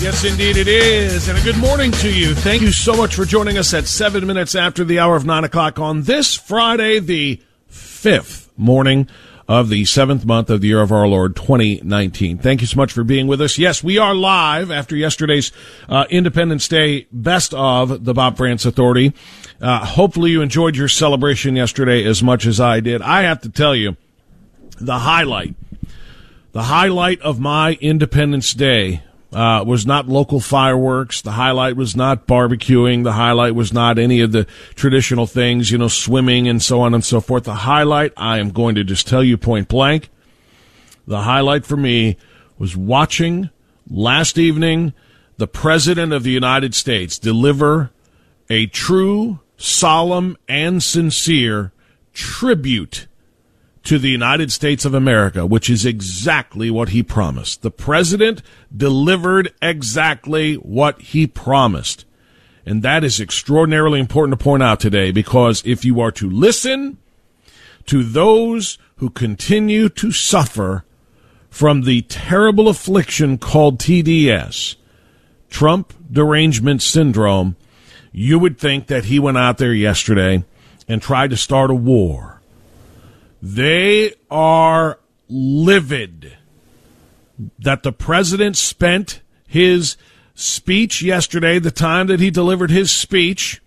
Yes, indeed it is. And a good morning to you. Thank you so much for joining us at seven minutes after the hour of nine o'clock on this Friday, the fifth morning of the seventh month of the year of our Lord 2019. Thank you so much for being with us. Yes, we are live after yesterday's uh, Independence Day best of the Bob Frantz Authority. Uh, hopefully you enjoyed your celebration yesterday as much as I did. I have to tell you, the highlight, the highlight of my Independence Day uh, was not local fireworks. The highlight was not barbecuing. The highlight was not any of the traditional things, you know, swimming and so on and so forth. The highlight, I am going to just tell you point blank, the highlight for me was watching last evening the President of the United States deliver a true, solemn, and sincere tribute to the United States of America, which is exactly what he promised. The president delivered exactly what he promised. And that is extraordinarily important to point out today because if you are to listen to those who continue to suffer from the terrible affliction called TDS, Trump derangement syndrome, you would think that he went out there yesterday and tried to start a war they are livid that the president spent his speech yesterday, the time that he delivered his speech,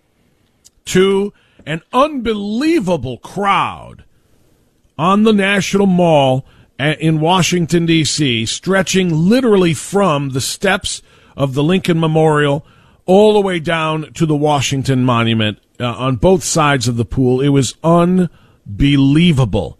to an unbelievable crowd on the National Mall in Washington, D.C., stretching literally from the steps of the Lincoln Memorial all the way down to the Washington Monument uh, on both sides of the pool. It was unbelievable believable.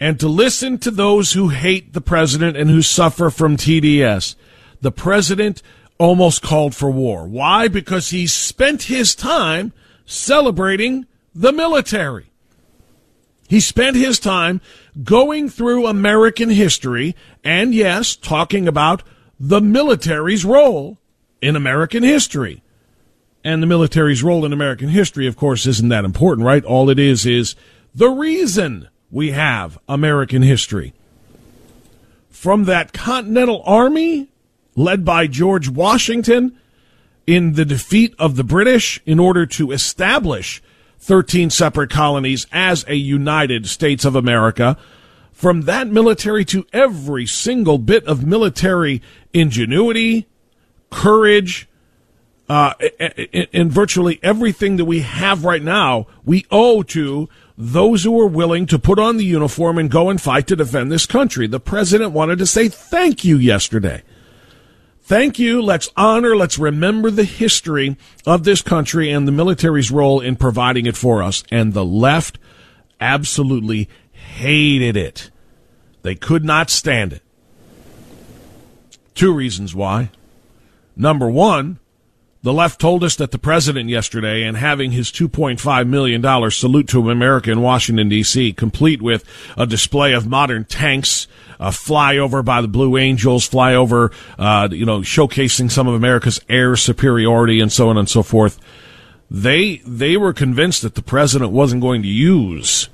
And to listen to those who hate the president and who suffer from TDS, the president almost called for war. Why? Because he spent his time celebrating the military. He spent his time going through American history and, yes, talking about the military's role in American history. And the military's role in American history, of course, isn't that important, right? All it is is the reason we have American history. From that Continental Army led by George Washington in the defeat of the British in order to establish 13 separate colonies as a United States of America. From that military to every single bit of military ingenuity, courage, uh, in virtually everything that we have right now, we owe to those who are willing to put on the uniform and go and fight to defend this country. The president wanted to say thank you yesterday. Thank you. Let's honor, let's remember the history of this country and the military's role in providing it for us. And the left absolutely hated it. They could not stand it. Two reasons why. Number one, the left told us that the president yesterday and having his $2.5 million salute to America in Washington, D.C., complete with a display of modern tanks, a flyover by the Blue Angels, flyover, uh, you know, showcasing some of America's air superiority and so on and so forth. They, they were convinced that the president wasn't going to use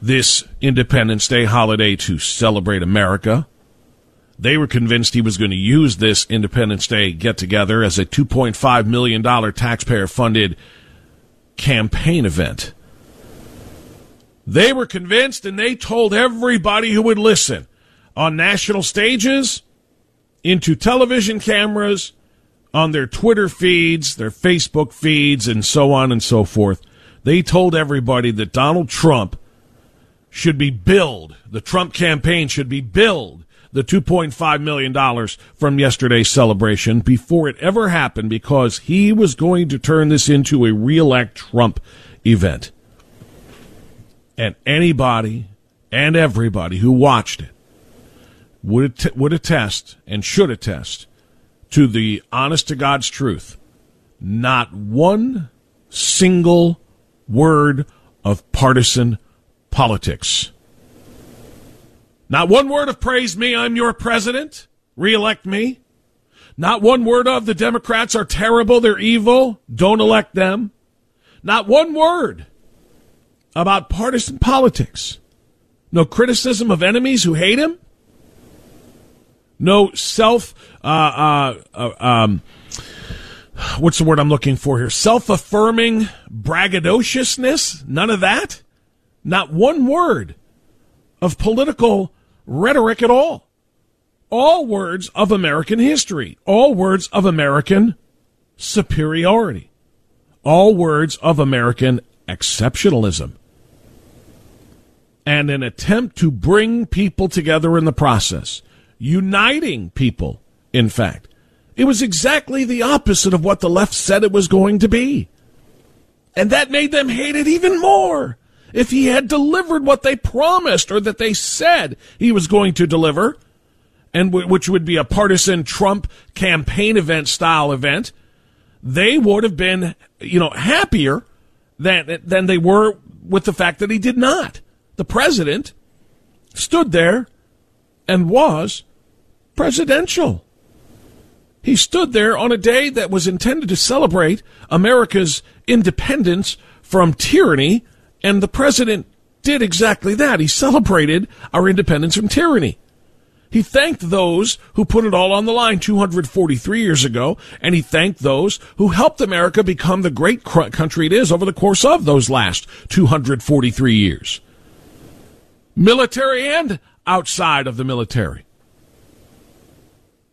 this Independence Day holiday to celebrate America. They were convinced he was going to use this Independence Day get together as a $2.5 million taxpayer funded campaign event. They were convinced and they told everybody who would listen on national stages, into television cameras, on their Twitter feeds, their Facebook feeds, and so on and so forth. They told everybody that Donald Trump should be billed, the Trump campaign should be billed the $2.5 million from yesterday's celebration before it ever happened because he was going to turn this into a reelect Trump event. And anybody and everybody who watched it would, att- would attest and should attest to the honest to God's truth. Not one single word of partisan politics. Not one word of praise me, I'm your president. Reelect me. Not one word of the Democrats are terrible, they're evil, don't elect them. Not one word about partisan politics. No criticism of enemies who hate him. No self, uh, uh, uh, um, what's the word I'm looking for here? Self affirming braggadociousness. None of that. Not one word of political rhetoric at all. All words of American history, all words of American superiority, all words of American exceptionalism, and an attempt to bring people together in the process, uniting people, in fact. It was exactly the opposite of what the left said it was going to be. And that made them hate it even more if he had delivered what they promised or that they said he was going to deliver, and w- which would be a partisan Trump campaign event style event, they would have been, you know, happier than than they were with the fact that he did not. The president stood there and was presidential. He stood there on a day that was intended to celebrate America's independence from tyranny and the president did exactly that. He celebrated our independence from tyranny. He thanked those who put it all on the line 243 years ago, and he thanked those who helped America become the great country it is over the course of those last 243 years. Military and outside of the military.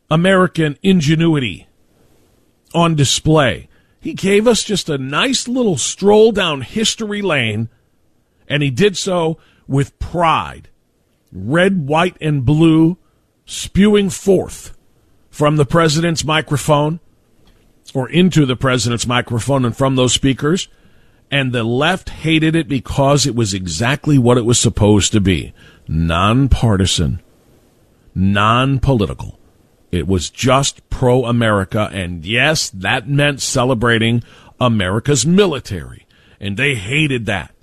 American ingenuity on display. He gave us just a nice little stroll down history lane and he did so with pride. Red, white, and blue spewing forth from the president's microphone or into the president's microphone and from those speakers. And the left hated it because it was exactly what it was supposed to be nonpartisan, non political. It was just pro America. And yes, that meant celebrating America's military. And they hated that.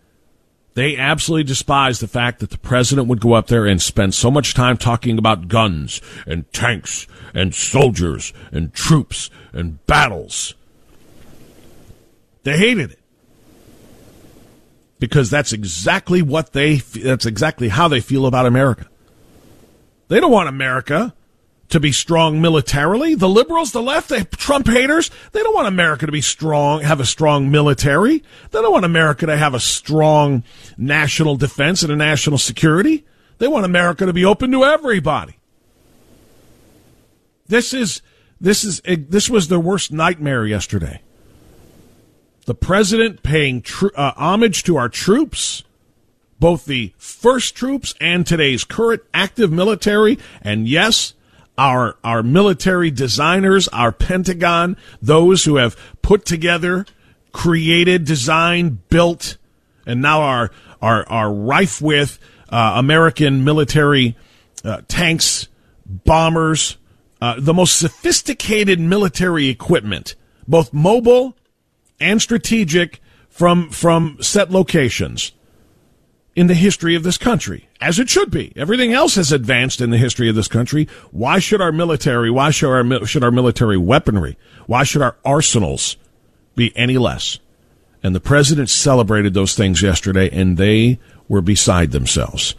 They absolutely despise the fact that the president would go up there and spend so much time talking about guns and tanks and soldiers and troops and battles. They hated it. Because that's exactly what they, that's exactly how they feel about America. They don't want America to be strong militarily. The liberals, the left, the Trump haters, they don't want America to be strong, have a strong military. They don't want America to have a strong national defense and a national security. They want America to be open to everybody. This is this is this was their worst nightmare yesterday. The president paying tr- uh, homage to our troops, both the first troops and today's current active military, and yes, our our military designers, our Pentagon, those who have put together, created, designed, built, and now are are are rife with uh, American military uh, tanks, bombers, uh, the most sophisticated military equipment, both mobile and strategic, from from set locations in the history of this country, as it should be. Everything else has advanced in the history of this country. Why should our military, why should our, should our military weaponry, why should our arsenals be any less? And the president celebrated those things yesterday, and they were beside themselves.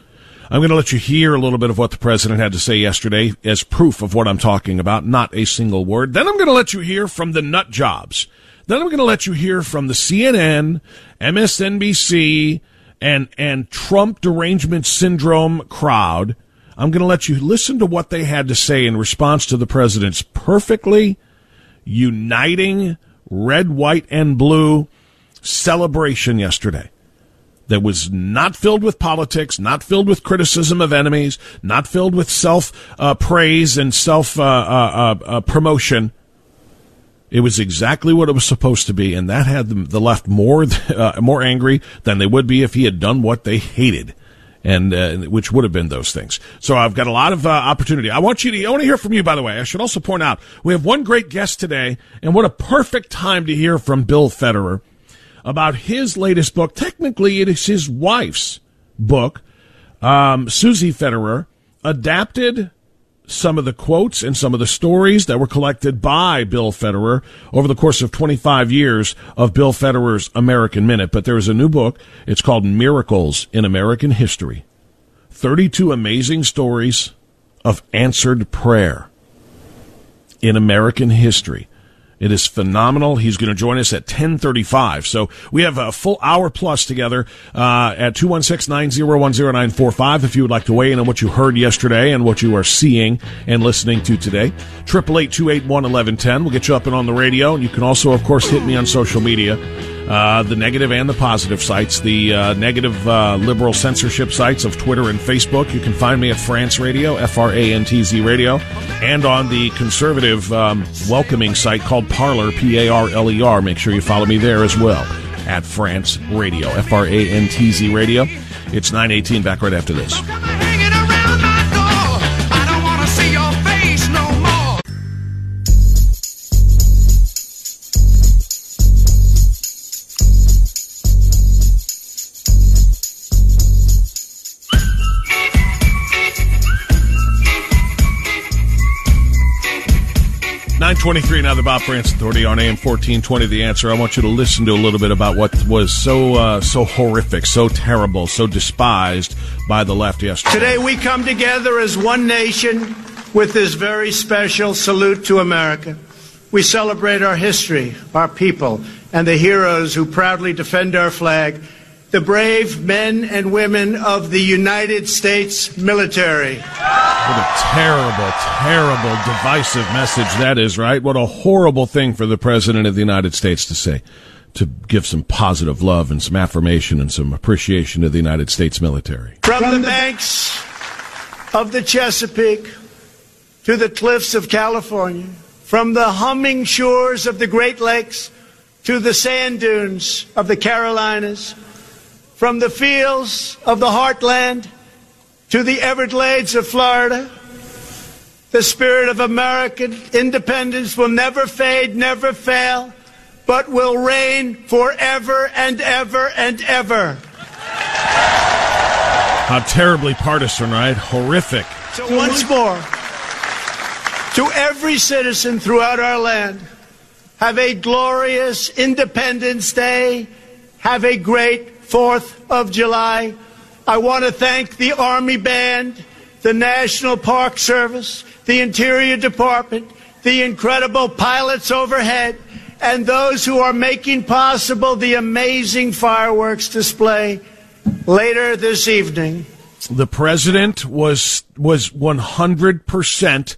I'm going to let you hear a little bit of what the president had to say yesterday as proof of what I'm talking about, not a single word. Then I'm going to let you hear from the nut jobs. Then I'm going to let you hear from the CNN, MSNBC, and and Trump derangement syndrome crowd. I'm going to let you listen to what they had to say in response to the president's perfectly uniting red, white, and blue celebration yesterday that was not filled with politics, not filled with criticism of enemies, not filled with self uh, praise and self uh, uh, uh promotion. It was exactly what it was supposed to be, and that had the, left more uh, more angry than they would be if he had done what they hated, and uh, which would have been those things. So I've got a lot of uh, opportunity. I want you to. I want to hear from you. By the way, I should also point out we have one great guest today, and what a perfect time to hear from Bill Federer about his latest book. Technically, it is his wife's book, um, Susie Federer, adapted some of the quotes and some of the stories that were collected by Bill Federer over the course of 25 years of Bill Federer's American Minute. But there is a new book. It's called Miracles in American History 32 amazing stories of answered prayer in American history. It is phenomenal. He's going to join us at 1035. So we have a full hour plus together uh, at 216-9010945 if you would like to weigh in on what you heard yesterday and what you are seeing and listening to today. 888 We'll get you up and on the radio. And you can also, of course, hit me on social media uh, the negative and the positive sites, the uh, negative uh, liberal censorship sites of Twitter and Facebook. You can find me at Frantz Radio, F R A N T Z Radio, and on the conservative um, welcoming site called Parler, P A R L E R. Make sure you follow me there as well at Frantz Radio, F R A N T Z Radio. It's 918 back right after this. 923 now the Bob Frantz Authority on AM 1420 The Answer. I want you to listen to a little bit about what was so uh, so horrific, so terrible, so despised by the left yesterday. Today we come together as one nation with this very special salute to America. We celebrate our history, our people, and the heroes who proudly defend our flag the brave men and women of the United States military. What a terrible, terrible, divisive message that is, right? What a horrible thing for the President of the United States to say. To give some positive love and some affirmation and some appreciation to the United States military. From the banks of the Chesapeake to the cliffs of California, from the humming shores of the Great Lakes to the sand dunes of the Carolinas, from the fields of the heartland to the Everglades of Florida. The spirit of American independence will never fade, never fail, but will reign forever and ever and ever. How terribly partisan, right? Horrific. So, once more, to every citizen throughout our land, have a glorious Independence Day. Have a great 4th of July. I want to thank the Army Band, the National Park Service, the Interior Department, the incredible pilots overhead, and those who are making possible the amazing fireworks display later this evening. The president was was 100%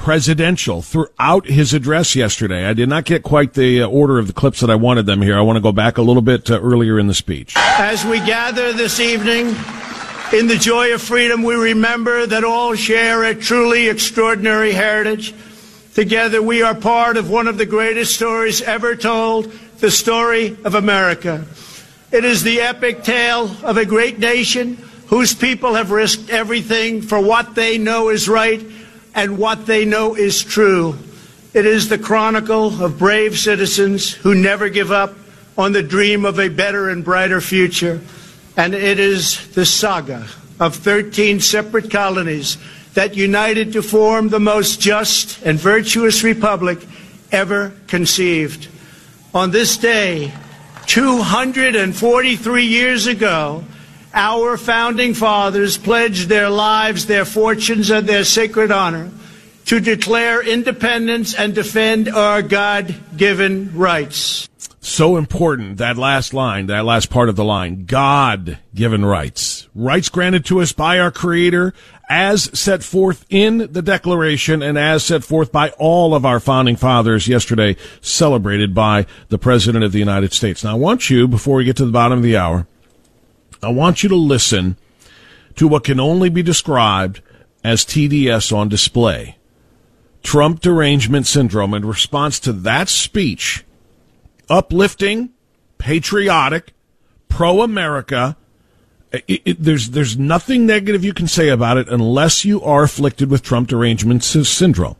presidential throughout his address yesterday. I did not get quite the uh, order of the clips that I wanted them here. I want to go back a little bit uh, earlier in the speech. As we gather this evening In the joy of freedom, we remember that all share a truly extraordinary heritage. Together, we are part of one of the greatest stories ever told the story of America. It is the epic tale of a great nation whose people have risked everything for what they know is right and what they know is true. It is the chronicle of brave citizens who never give up on the dream of a better and brighter future. And it is the saga of 13 separate colonies that united to form the most just and virtuous republic ever conceived. On this day, 243 years ago, our founding fathers pledged their lives, their fortunes, and their sacred honor to declare independence and defend our God given rights. So important, that last line, that last part of the line. God given rights. Rights granted to us by our Creator as set forth in the Declaration and as set forth by all of our founding fathers yesterday, celebrated by the President of the United States. Now, I want you, before we get to the bottom of the hour, I want you to listen to what can only be described as TDS on display. Trump derangement syndrome in response to that speech, uplifting, patriotic, pro America, there's there's nothing negative you can say about it unless you are afflicted with Trump derangement syndrome.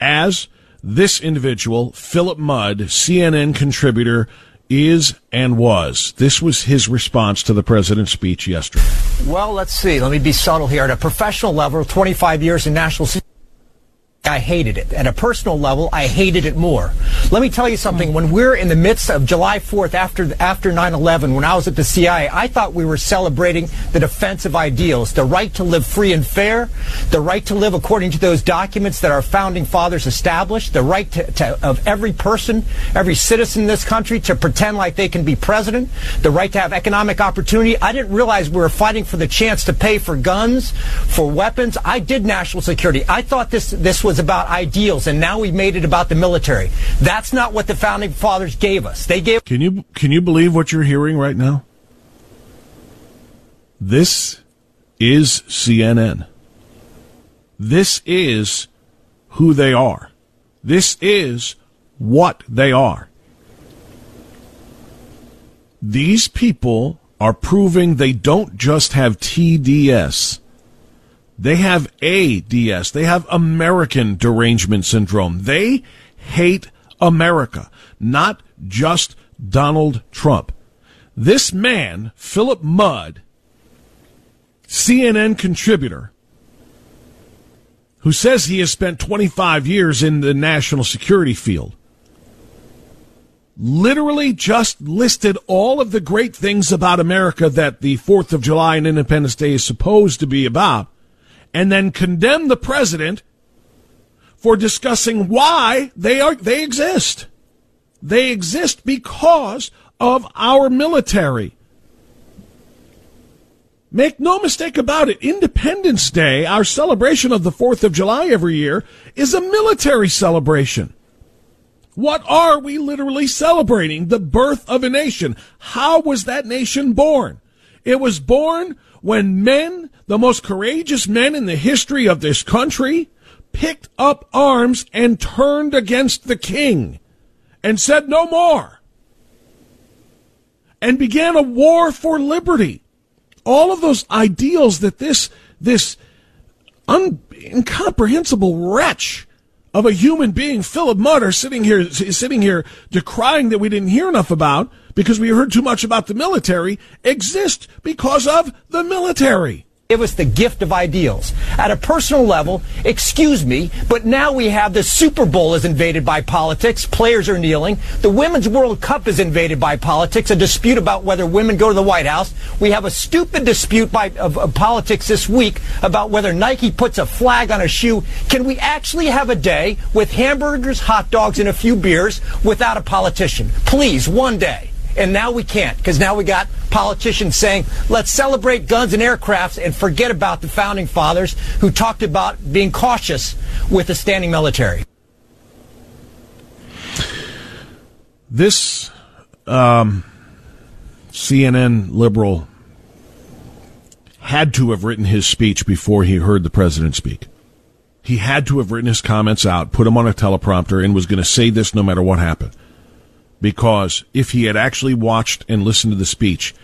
As this individual, Philip Mudd, CNN contributor, is and was. This was his response to the president's speech yesterday. Well, let's see. Let me be subtle here. At a professional level, 25 years in national. I hated it. At a personal level, I hated it more. Let me tell you something. When we're in the midst of July 4th after after 9/11, when I was at the CIA, I thought we were celebrating the defense of ideals, the right to live free and fair, the right to live according to those documents that our founding fathers established, the right to, to, of every person, every citizen in this country to pretend like they can be president, the right to have economic opportunity. I didn't realize we were fighting for the chance to pay for guns, for weapons. I did national security. I thought this this was about ideals, and now we've made it about the military. That's not what the founding fathers gave us. They gave. Can you can you believe what you're hearing right now? This is CNN. This is who they are. This is what they are. These people are proving they don't just have TDS they have ADS. They have American derangement syndrome. They hate America, not just Donald Trump. This man, Philip Mudd, CNN contributor, who says he has spent 25 years in the national security field, literally just listed all of the great things about America that the 4th of July and Independence Day is supposed to be about and then condemn the president for discussing why they are they exist. They exist because of our military. Make no mistake about it, Independence Day, our celebration of the 4th of July every year, is a military celebration. What are we literally celebrating? The birth of a nation. How was that nation born? It was born when men, the most courageous men in the history of this country, picked up arms and turned against the king and said no more and began a war for liberty. All of those ideals that this, this un- incomprehensible wretch of a human being, Philip are sitting here, sitting here decrying that we didn't hear enough about because we heard too much about the military exist because of the military. Give us the gift of ideals. At a personal level, excuse me, but now we have the Super Bowl is invaded by politics. Players are kneeling. The Women's World Cup is invaded by politics. A dispute about whether women go to the White House. We have a stupid dispute by, of, of politics this week about whether Nike puts a flag on a shoe. Can we actually have a day with hamburgers, hot dogs, and a few beers without a politician? Please, one day. And now we can't because now we got politicians saying, let's celebrate guns and aircrafts and forget about the founding fathers who talked about being cautious with a standing military. This um, CNN liberal had to have written his speech before he heard the president speak. He had to have written his comments out, put them on a teleprompter, and was going to say this no matter what happened. Because if he had actually watched and listened to the speech,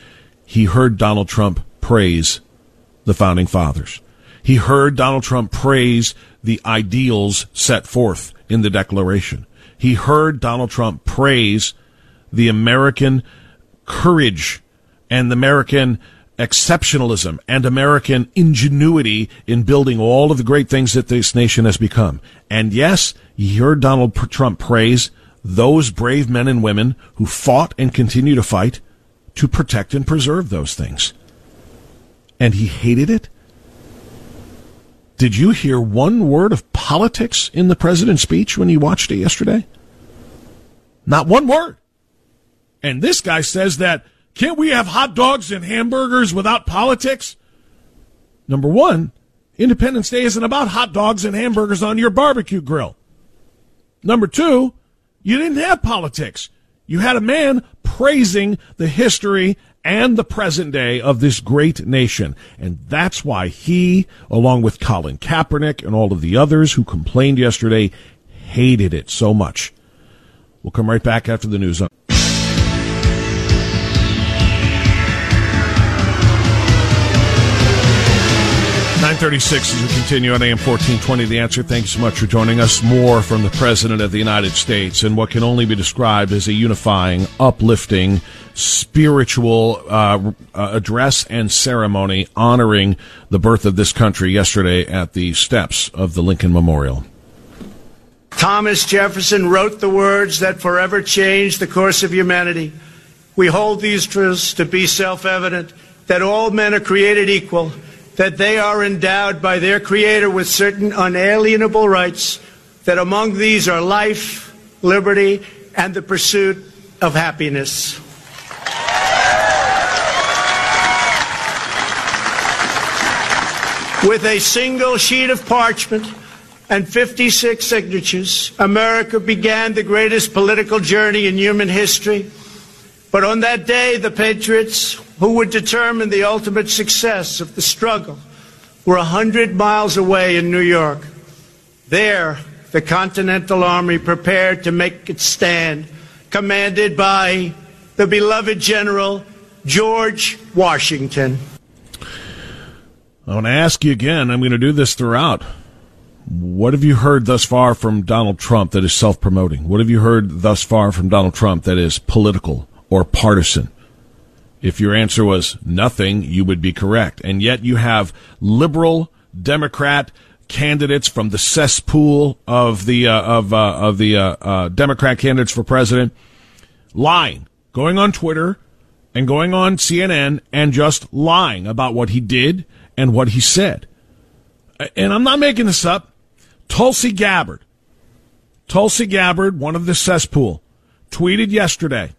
he heard Donald Trump praise the founding fathers. He heard Donald Trump praise the ideals set forth in the Declaration. He heard Donald Trump praise the American courage and the American exceptionalism and American ingenuity in building all of the great things that this nation has become. And yes, he heard Donald Trump praise those brave men and women who fought and continue to fight to protect and preserve those things. And he hated it. Did you hear one word of politics in the president's speech when you watched it yesterday? Not one word. And this guy says that can't we have hot dogs and hamburgers without politics? Number one, Independence Day isn't about hot dogs and hamburgers on your barbecue grill. Number two, you didn't have politics. You had a man praising the history and the present day of this great nation. And that's why he, along with Colin Kaepernick and all of the others who complained yesterday, hated it so much. We'll come right back after the news. 936 as we continue on AM 1420. The answer. Thank you so much for joining us. More from the President of the United States and what can only be described as a unifying, uplifting, spiritual uh, uh, address and ceremony honoring the birth of this country yesterday at the steps of the Lincoln Memorial. Thomas Jefferson wrote the words that forever changed the course of humanity. We hold these truths to be self evident that all men are created equal that they are endowed by their Creator with certain unalienable rights, that among these are life, liberty, and the pursuit of happiness. With a single sheet of parchment and 56 signatures, America began the greatest political journey in human history. But on that day, the Patriots who would determine the ultimate success of the struggle were a hundred miles away in New York. There, the Continental Army prepared to make its stand, commanded by the beloved General George Washington. I want to ask you again, I'm going to do this throughout. What have you heard thus far from Donald Trump that is self promoting? What have you heard thus far from Donald Trump that is political or partisan? If your answer was nothing, you would be correct. And yet you have liberal Democrat candidates from the cesspool of the uh, of uh, of the uh, uh, Democrat candidates for president lying, going on Twitter and going on CNN and just lying about what he did and what he said. And I'm not making this up. Tulsi Gabbard, Tulsi Gabbard, one of the cesspool, tweeted yesterday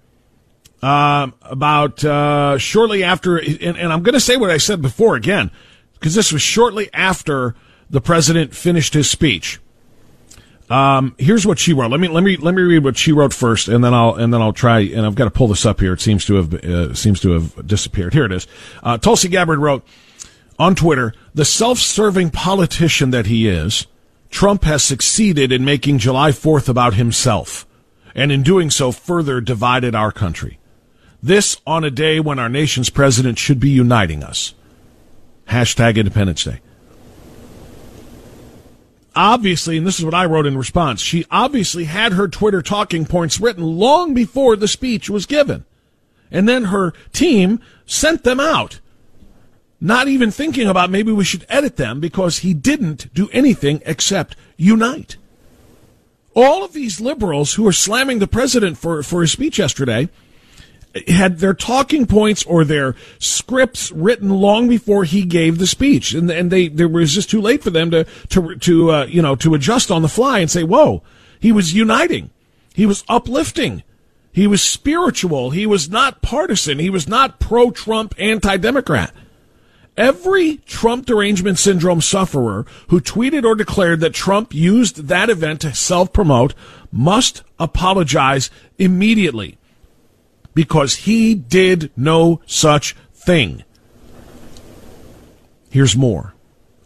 uh, about uh, shortly after, and, and I'm going to say what I said before again, because this was shortly after the president finished his speech. Um, here's what she wrote. Let me let me let me read what she wrote first, and then I'll and then I'll try. And I've got to pull this up here. It seems to have uh, seems to have disappeared. Here it is. Uh, Tulsi Gabbard wrote on Twitter: "The self-serving politician that he is, Trump has succeeded in making July 4th about himself, and in doing so, further divided our country." This on a day when our nation's president should be uniting us. Hashtag Independence Day. Obviously, and this is what I wrote in response, she obviously had her Twitter talking points written long before the speech was given. And then her team sent them out. Not even thinking about maybe we should edit them because he didn't do anything except unite. All of these liberals who are slamming the president for, for his speech yesterday had their talking points or their scripts written long before he gave the speech, and and they there was just too late for them to to to uh, you know to adjust on the fly and say, "Whoa, he was uniting, he was uplifting." He was spiritual. He was not partisan. He was not pro Trump, anti Democrat. Every Trump derangement syndrome sufferer who tweeted or declared that Trump used that event to self promote must apologize immediately because he did no such thing. Here's more.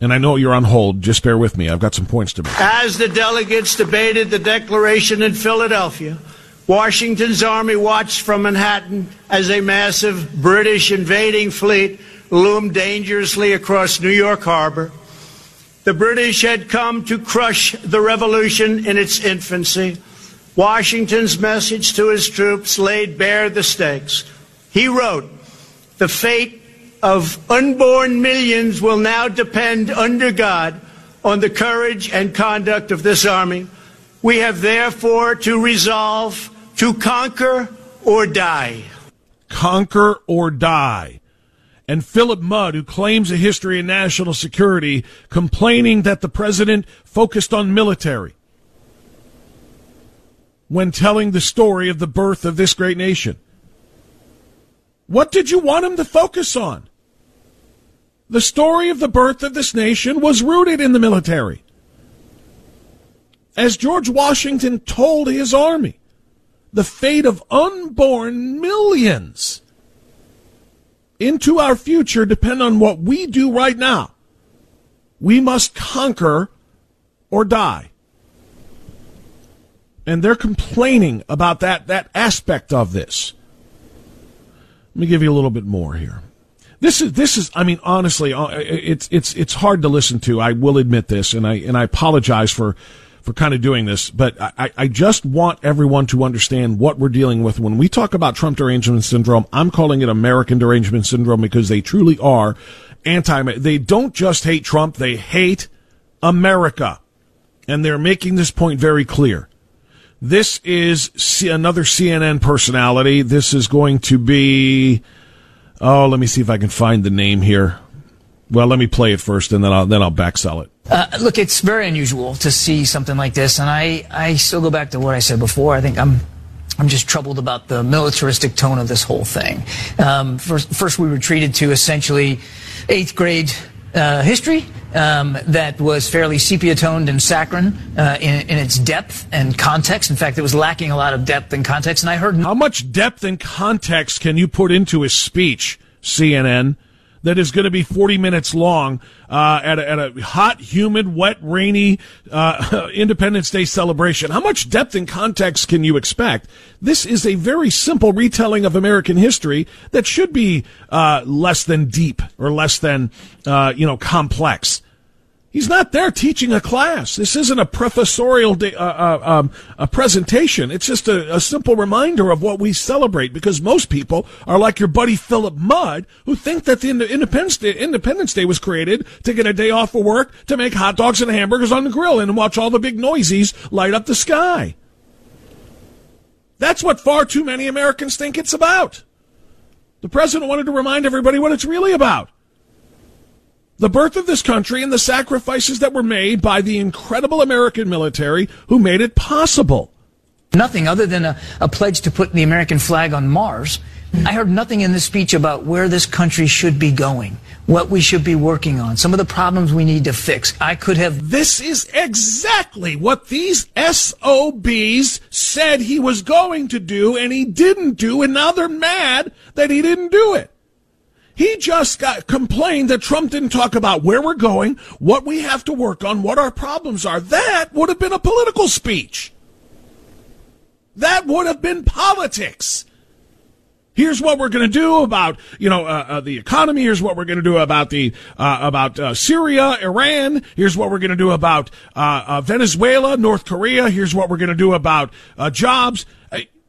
And I know you're on hold. Just bear with me. I've got some points to make. As the delegates debated the Declaration in Philadelphia, Washington's army watched from Manhattan as a massive British invading fleet loomed dangerously across New York Harbor. The British had come to crush the revolution in its infancy. Washington's message to his troops laid bare the stakes. He wrote, The fate of unborn millions will now depend under God on the courage and conduct of this army. We have therefore to resolve to conquer or die. Conquer or die. And Philip Mudd, who claims a history in national security, complaining that the president focused on military when telling the story of the birth of this great nation. What did you want him to focus on? The story of the birth of this nation was rooted in the military. As George Washington told his army, the fate of unborn millions into our future depend on what we do right now. We must conquer or die. And they're complaining about that, that aspect of this. Let me give you a little bit more here. This is this is I mean honestly uh, it's it's it's hard to listen to. I will admit this and I and I apologize for for kind of doing this, but I, I just want everyone to understand what we're dealing with. When we talk about Trump derangement syndrome, I'm calling it American derangement syndrome because they truly are anti, they don't just hate Trump, they hate America. And they're making this point very clear. This is C- another CNN personality. This is going to be, oh, let me see if I can find the name here. Well, let me play it first, and then I'll then I'll backsell it. Uh, look, it's very unusual to see something like this, and I, I still go back to what I said before. I think I'm I'm just troubled about the militaristic tone of this whole thing. Um, first, first, we were treated to essentially eighth grade uh, history um, that was fairly sepia toned and saccharine uh, in, in, its depth and context. In fact, it was lacking a lot of depth and context. And I heard how much depth and context can you put into a speech, CNN? That is going to be 40 minutes long uh, at, a, at, a, hot, humid, wet, rainy uh, Independence Day celebration. How much depth and context can you expect? This is a very simple retelling of American history that should be uh, less than deep or less than uh, you know complex. He's not there teaching a class. This isn't a professorial de- uh, uh, um, a presentation. It's just a, a, simple reminder of what we celebrate because most people are like your buddy Philip Mudd who think that the Independence Day, Independence Day was created to get a day off of work to make hot dogs and hamburgers on the grill and watch all the big noisies light up the sky. That's what far too many Americans think it's about. The president wanted to remind everybody what it's really about the birth of this country and the sacrifices that were made by the incredible American military who made it possible. Nothing other than a, a, pledge to put the American flag on Mars. I heard nothing in this speech about where this country should be going, what we should be working on, some of the problems we need to fix. I could have. This is exactly what these SOBs said he was going to do, and he didn't do, and now they're mad that he didn't do it. He just got complained that Trump didn't talk about where we're going, what we have to work on, what our problems are. That would have been a political speech. That would have been politics. Here's what we're going to do about, you know, uh, uh, the economy. Here's what we're going to do about the uh, about uh, Syria, Iran. Here's what we're going to do about uh, uh, Venezuela, North Korea. Here's what we're going to do about jobs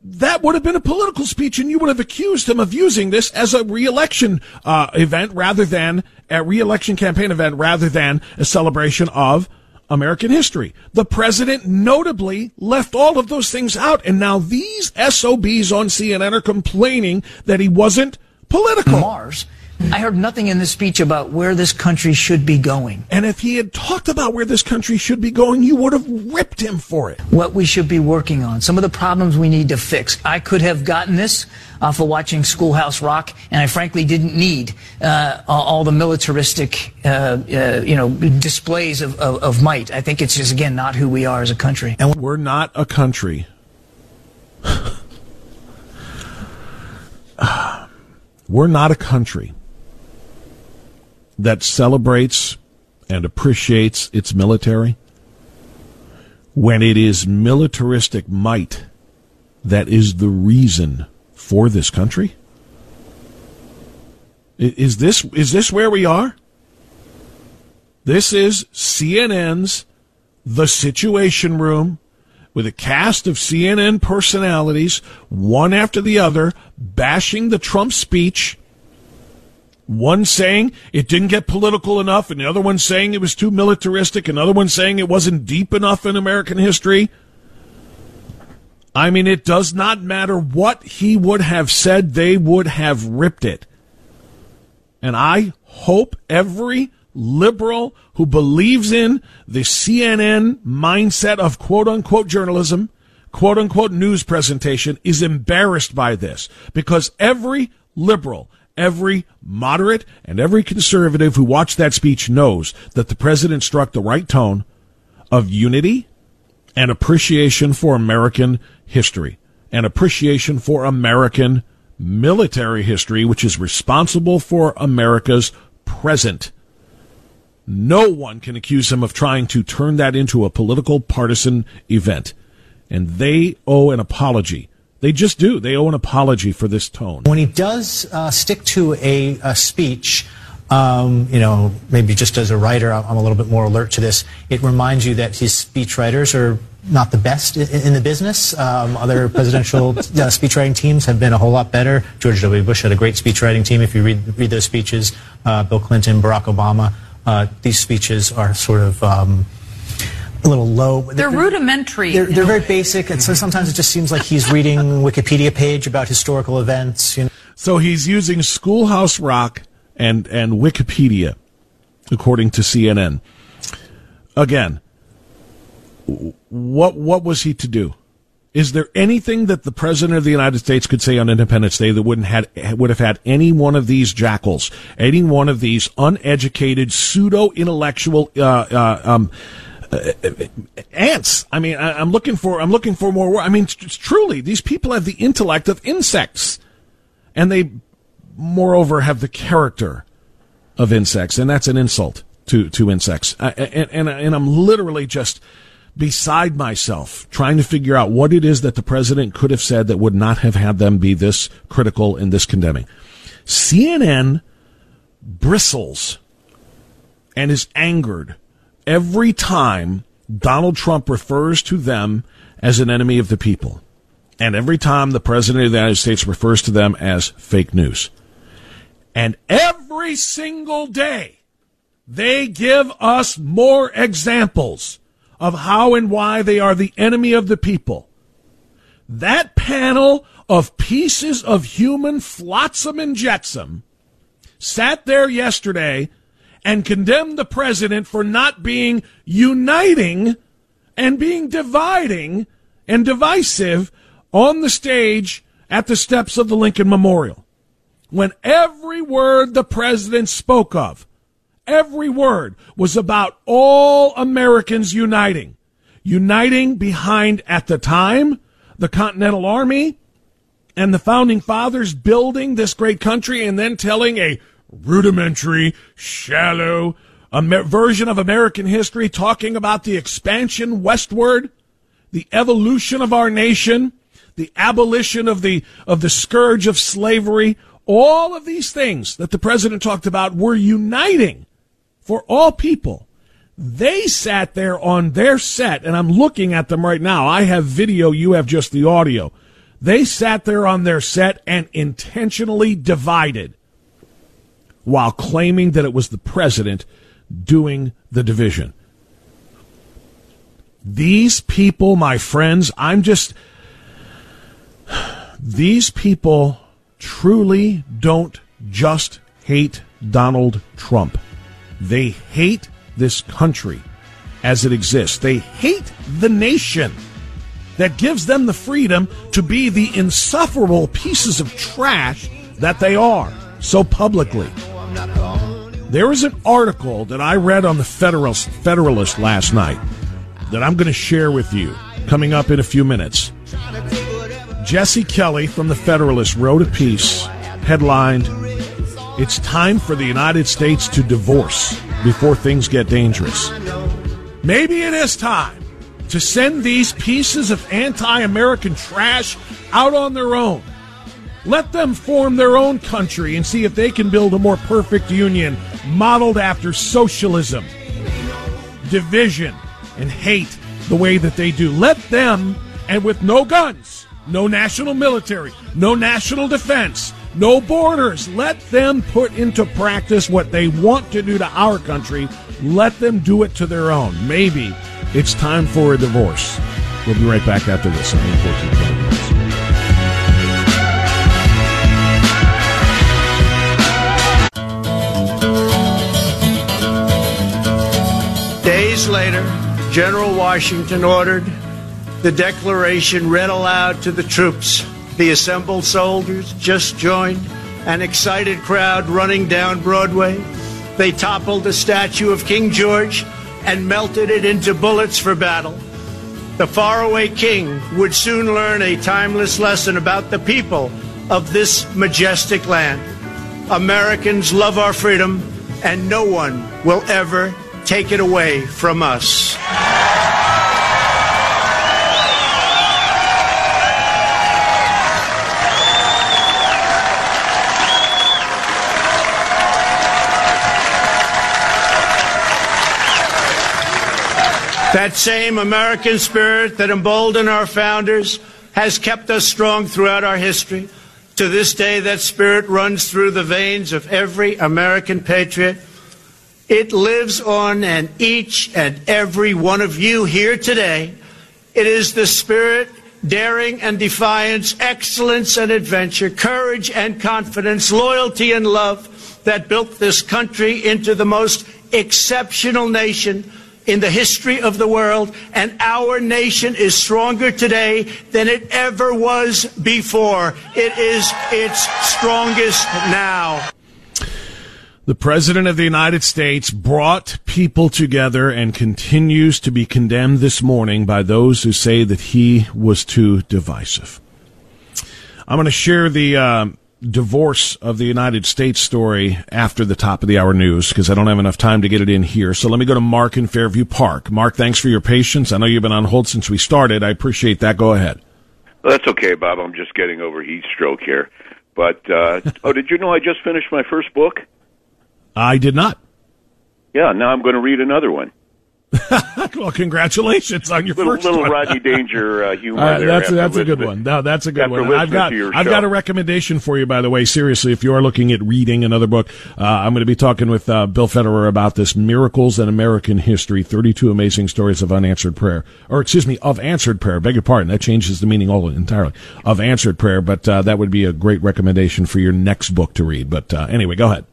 that would have been a political speech, and you would have accused him of using this as a reelection uh, event rather than a reelection campaign event rather than a celebration of American history. The president notably left all of those things out, and now these SOBs on CNN are complaining that he wasn't political. Mars I heard nothing in the speech about where this country should be going. And if he had talked about where this country should be going, you would have ripped him for it. What we should be working on, some of the problems we need to fix. I could have gotten this off of watching Schoolhouse Rock, and I frankly didn't need uh, all the militaristic, uh, uh, you know, displays of, of, of might. I think it's just again not who we are as a country. And we're not a country. we're not a country that celebrates and appreciates its military when it is militaristic might that is the reason for this country? Is this is this where we are? This is CNN's The Situation Room with a cast of CNN personalities, one after the other, bashing the Trump speech. One saying it didn't get political enough, and the other one saying it was too militaristic, another one saying it wasn't deep enough in American history. I mean, it does not matter what he would have said, they would have ripped it. And I hope every liberal who believes in the CNN mindset of quote unquote journalism, quote unquote news presentation is embarrassed by this because every liberal, every moderate, and every conservative who watched that speech knows that the president struck the right tone of unity and appreciation for American history and appreciation for American military history, which is responsible for America's present. No one can accuse him of trying to turn that into a political partisan event. And they owe an apology. They just do. They owe an apology for this tone. When he does uh, stick to a, a speech, um, you know, maybe just as a writer, I'm a little bit more alert to this. It reminds you that his speechwriters are not the best in, the business. Um, other presidential uh, speechwriting teams have been a whole lot better. George W. Bush had a great speechwriting team. If you read read those speeches, uh, Bill Clinton, Barack Obama, uh, these speeches are sort of. Um, a little low. They're, they're rudimentary. They're, they're very basic, and so sometimes it just seems like he's reading Wikipedia page about historical events. You know? So he's using Schoolhouse Rock and and Wikipedia, according to CNN. Again, what what was he to do? Is there anything that the president of the United States could say on Independence Day that wouldn't had would have had any one of these jackals, any one of these uneducated pseudo intellectual uh, uh, um, uh, ants? I mean, I, am looking for I'm looking for more. I mean, truly, these people have the intellect of insects, and they, moreover, have the character of insects, and that's an insult to to insects. And, and and I'm literally just beside myself trying to figure out what it is that the president could have said that would not have had them be this critical and this condemning. CNN bristles and is angered every time Donald Trump refers to them as an enemy of the people. And every time the President of the United States refers to them as fake news. And every single day, they give us more examples of how and why they are the enemy of the people. That panel of pieces of human flotsam and jetsam sat there yesterday and condemned the president for not being uniting and being dividing and divisive on the stage at the steps of the Lincoln Memorial. When every word the president spoke of Every word was about all Americans uniting. Uniting behind, at the time, the Continental Army and the founding fathers building this great country and then telling a rudimentary, shallow Amer- version of American history talking about the expansion westward, the evolution of our nation, the abolition of the, of the scourge of slavery. All of these things that the president talked about were uniting for all people. They sat there on their set, and I'm looking at them right now. I have video, you have just the audio. They sat there on their set and intentionally divided while claiming that it was the president doing the division. These people, my friends, I'm just. These people truly don't just hate Donald Trump. They hate this country as it exists. They hate the nation that gives them the freedom to be the insufferable pieces of trash that they are so publicly. There is an article that I read on the Federalist, Federalist last night that I'm going to share with you coming up in a few minutes. Jesse Kelly from the Federalist wrote a piece headlined It's time for the United States to divorce before things get dangerous. Maybe it is time to send these pieces of anti American trash out on their own. Let them form their own country and see if they can build a more perfect union modeled after socialism, division, and hate the way that they do. Let them, and with no guns, no national military, no national defense, no borders, let them put into practice what they want to do to our country. Let them do it to their own. Maybe it's time for a divorce. We'll be right back after this on 14 Days later, General Washington ordered the declaration read aloud to the troops. The assembled soldiers just joined an excited crowd running down Broadway. They toppled the statue of King George and melted it into bullets for battle. The faraway king would soon learn a timeless lesson about the people of this majestic land. Americans love our freedom, and no one will ever take it away from us. That same American spirit that emboldened our founders has kept us strong throughout our history. To this day, that spirit runs through the veins of every American patriot. It lives on in each and every one of you here today. It is the spirit, daring and defiance, excellence and adventure, courage and confidence, loyalty and love that built this country into the most exceptional nation in the history of the world, and our nation is stronger today than it ever was before. It is its strongest now. The President of the United States brought people together and continues to be condemned this morning by those who say that he was too divisive. I'm going to share the uh, divorce of the United States story after the top of the hour news because I don't have enough time to get it in here. So let me go to Mark in Fairview Park. Mark, thanks for your patience. I know you've been on hold since we started. I appreciate that. Go ahead. Well, that's okay, Bob. I'm just getting over heat stroke here. But uh, oh, did you know I just finished my first book? I did not. Yeah, now I'm going to read another one. well, congratulations on your little, first little one. Rodney Danger uh, humor. There that's a, that's a good one. No, that's a good after one. I've got I've show. got a recommendation for you, by the way. Seriously, if you are looking at reading another book, uh, I'm going to be talking with uh, Bill Federer about this: "Miracles in American History: 32 Amazing Stories of Unanswered Prayer." Or excuse me, of answered prayer. Beg your pardon. That changes the meaning all entirely of answered prayer. But uh, that would be a great recommendation for your next book to read. But uh, anyway, go ahead.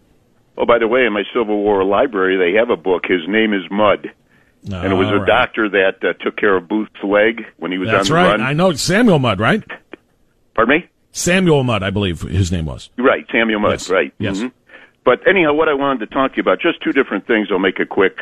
Oh, by the way, in my Civil War library, they have a book. His name is Mud, and it was a right. doctor that uh, took care of Booth's leg when he was That's on the right. run. I know Samuel Mudd, right? Pardon me? Samuel Mudd, I believe his name was. Right, Samuel Mudd. Yes, Right. yes. mhm. But anyhow, what I wanted to talk to you about, just two different things. I'll make it quick.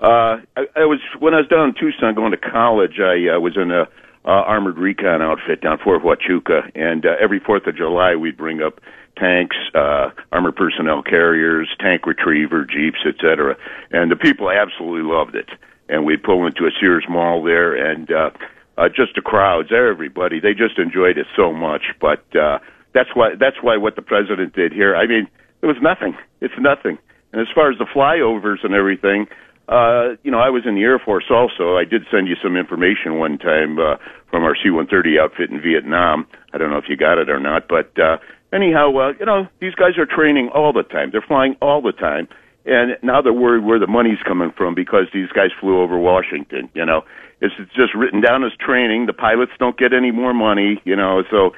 Uh, I, I was when I was down in Tucson going to college. I uh, was in a uh, armored recon outfit down Fort Huachuca, and uh, every Fourth of July we'd bring up tanks, uh, armored personnel carriers, tank retriever, jeeps, etc. And the people absolutely loved it. And we'd pull into a Sears Mall there, and uh, uh, just the crowds, everybody, they just enjoyed it so much. But uh, that's why that's why what the president did here. I mean, it was nothing. It's nothing. And as far as the flyovers and everything, uh, you know, I was in the Air Force also. I did send you some information one time uh, from our C-130 outfit in Vietnam. I don't know if you got it or not, but uh, anyhow, uh, you know, these guys are training all the time. They're flying all the time, and now they're worried where the money's coming from because these guys flew over Washington. You know, it's, it's just written down as training. The pilots don't get any more money. You know, so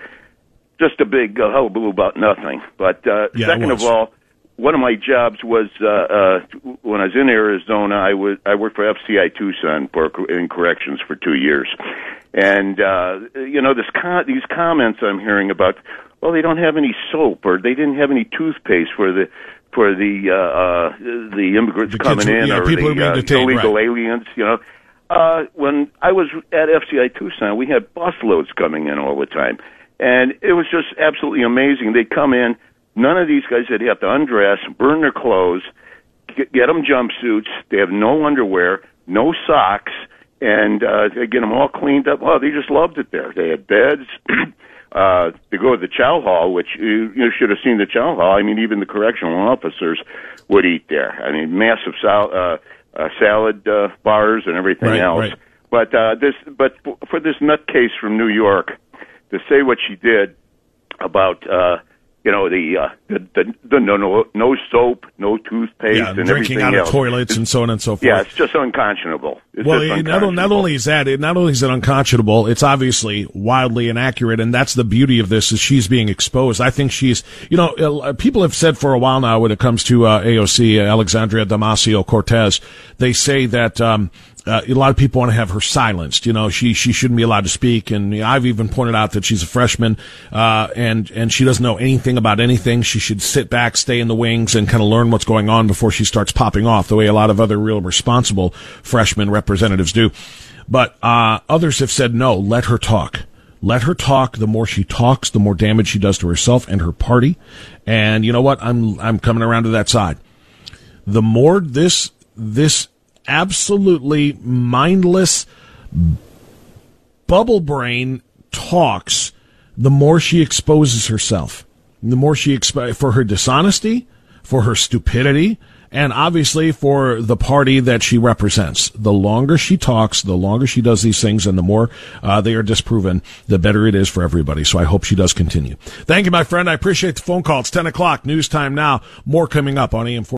just a big uh, hullabaloo about nothing. But uh, Yeah, second of all, one of my jobs was uh, uh, when I was in Arizona. I was I worked for FCI Tucson for in corrections for two years, and uh, you know this con- these comments I'm hearing about. Well, they don't have any soap, or they didn't have any toothpaste for the for the uh, uh, the immigrants The coming in yeah, or people who are the uh, illegal right. aliens. You know, uh, when I was at FCI Tucson, we had busloads coming in all the time, and it was just absolutely amazing. They'd come in, none of these guys that have to undress, burn their clothes, get, get them jumpsuits. They have no underwear, no socks, and uh, they get them all cleaned up. Oh, they just loved it there. They had beds. uh, to go to the chow hall, which you, you should have seen the chow hall. I mean, even the correctional officers would eat there. I mean, massive sal- uh, uh, salad uh, bars and everything Right, else. right. But uh, this, but for this nutcase from New York to say what she did about, uh, you know, the uh, the, the, the no, no no soap, no toothpaste, Yeah, and drinking out else. of toilets and so on and so forth. Yeah, it's just unconscionable. It's well, just not, unconscionable. not only is that, it not only is it unconscionable, it's obviously wildly inaccurate, and that's the beauty of this is she's being exposed. I think she's, you know, uh, people have said for a while now when it comes to uh, AOC, Alexandria Damasio Cortez, they say that. Um, uh, a lot of people want to have her silenced. You know, she she shouldn't be allowed to speak, and I've even pointed out that she's a freshman, uh, and and she doesn't know anything about anything. She should sit back, stay in the wings, and kind of learn what's going on before she starts popping off, the way a lot of other real responsible freshman representatives do. But uh, others have said no. Let her talk. Let her talk. The more she talks, the more damage she does to herself and her party. And you know what? I'm I'm coming around to that side the more this this absolutely mindless bubble brain talks the more she exposes herself the more she for her dishonesty for her stupidity and obviously for the party that she represents. The longer she talks, the longer she does these things, and the more uh, they are disproven, the better it is for everybody. So I hope she does continue. Thank you, my friend. I appreciate the phone call. It's 10 o'clock, news time now. More coming up on AM4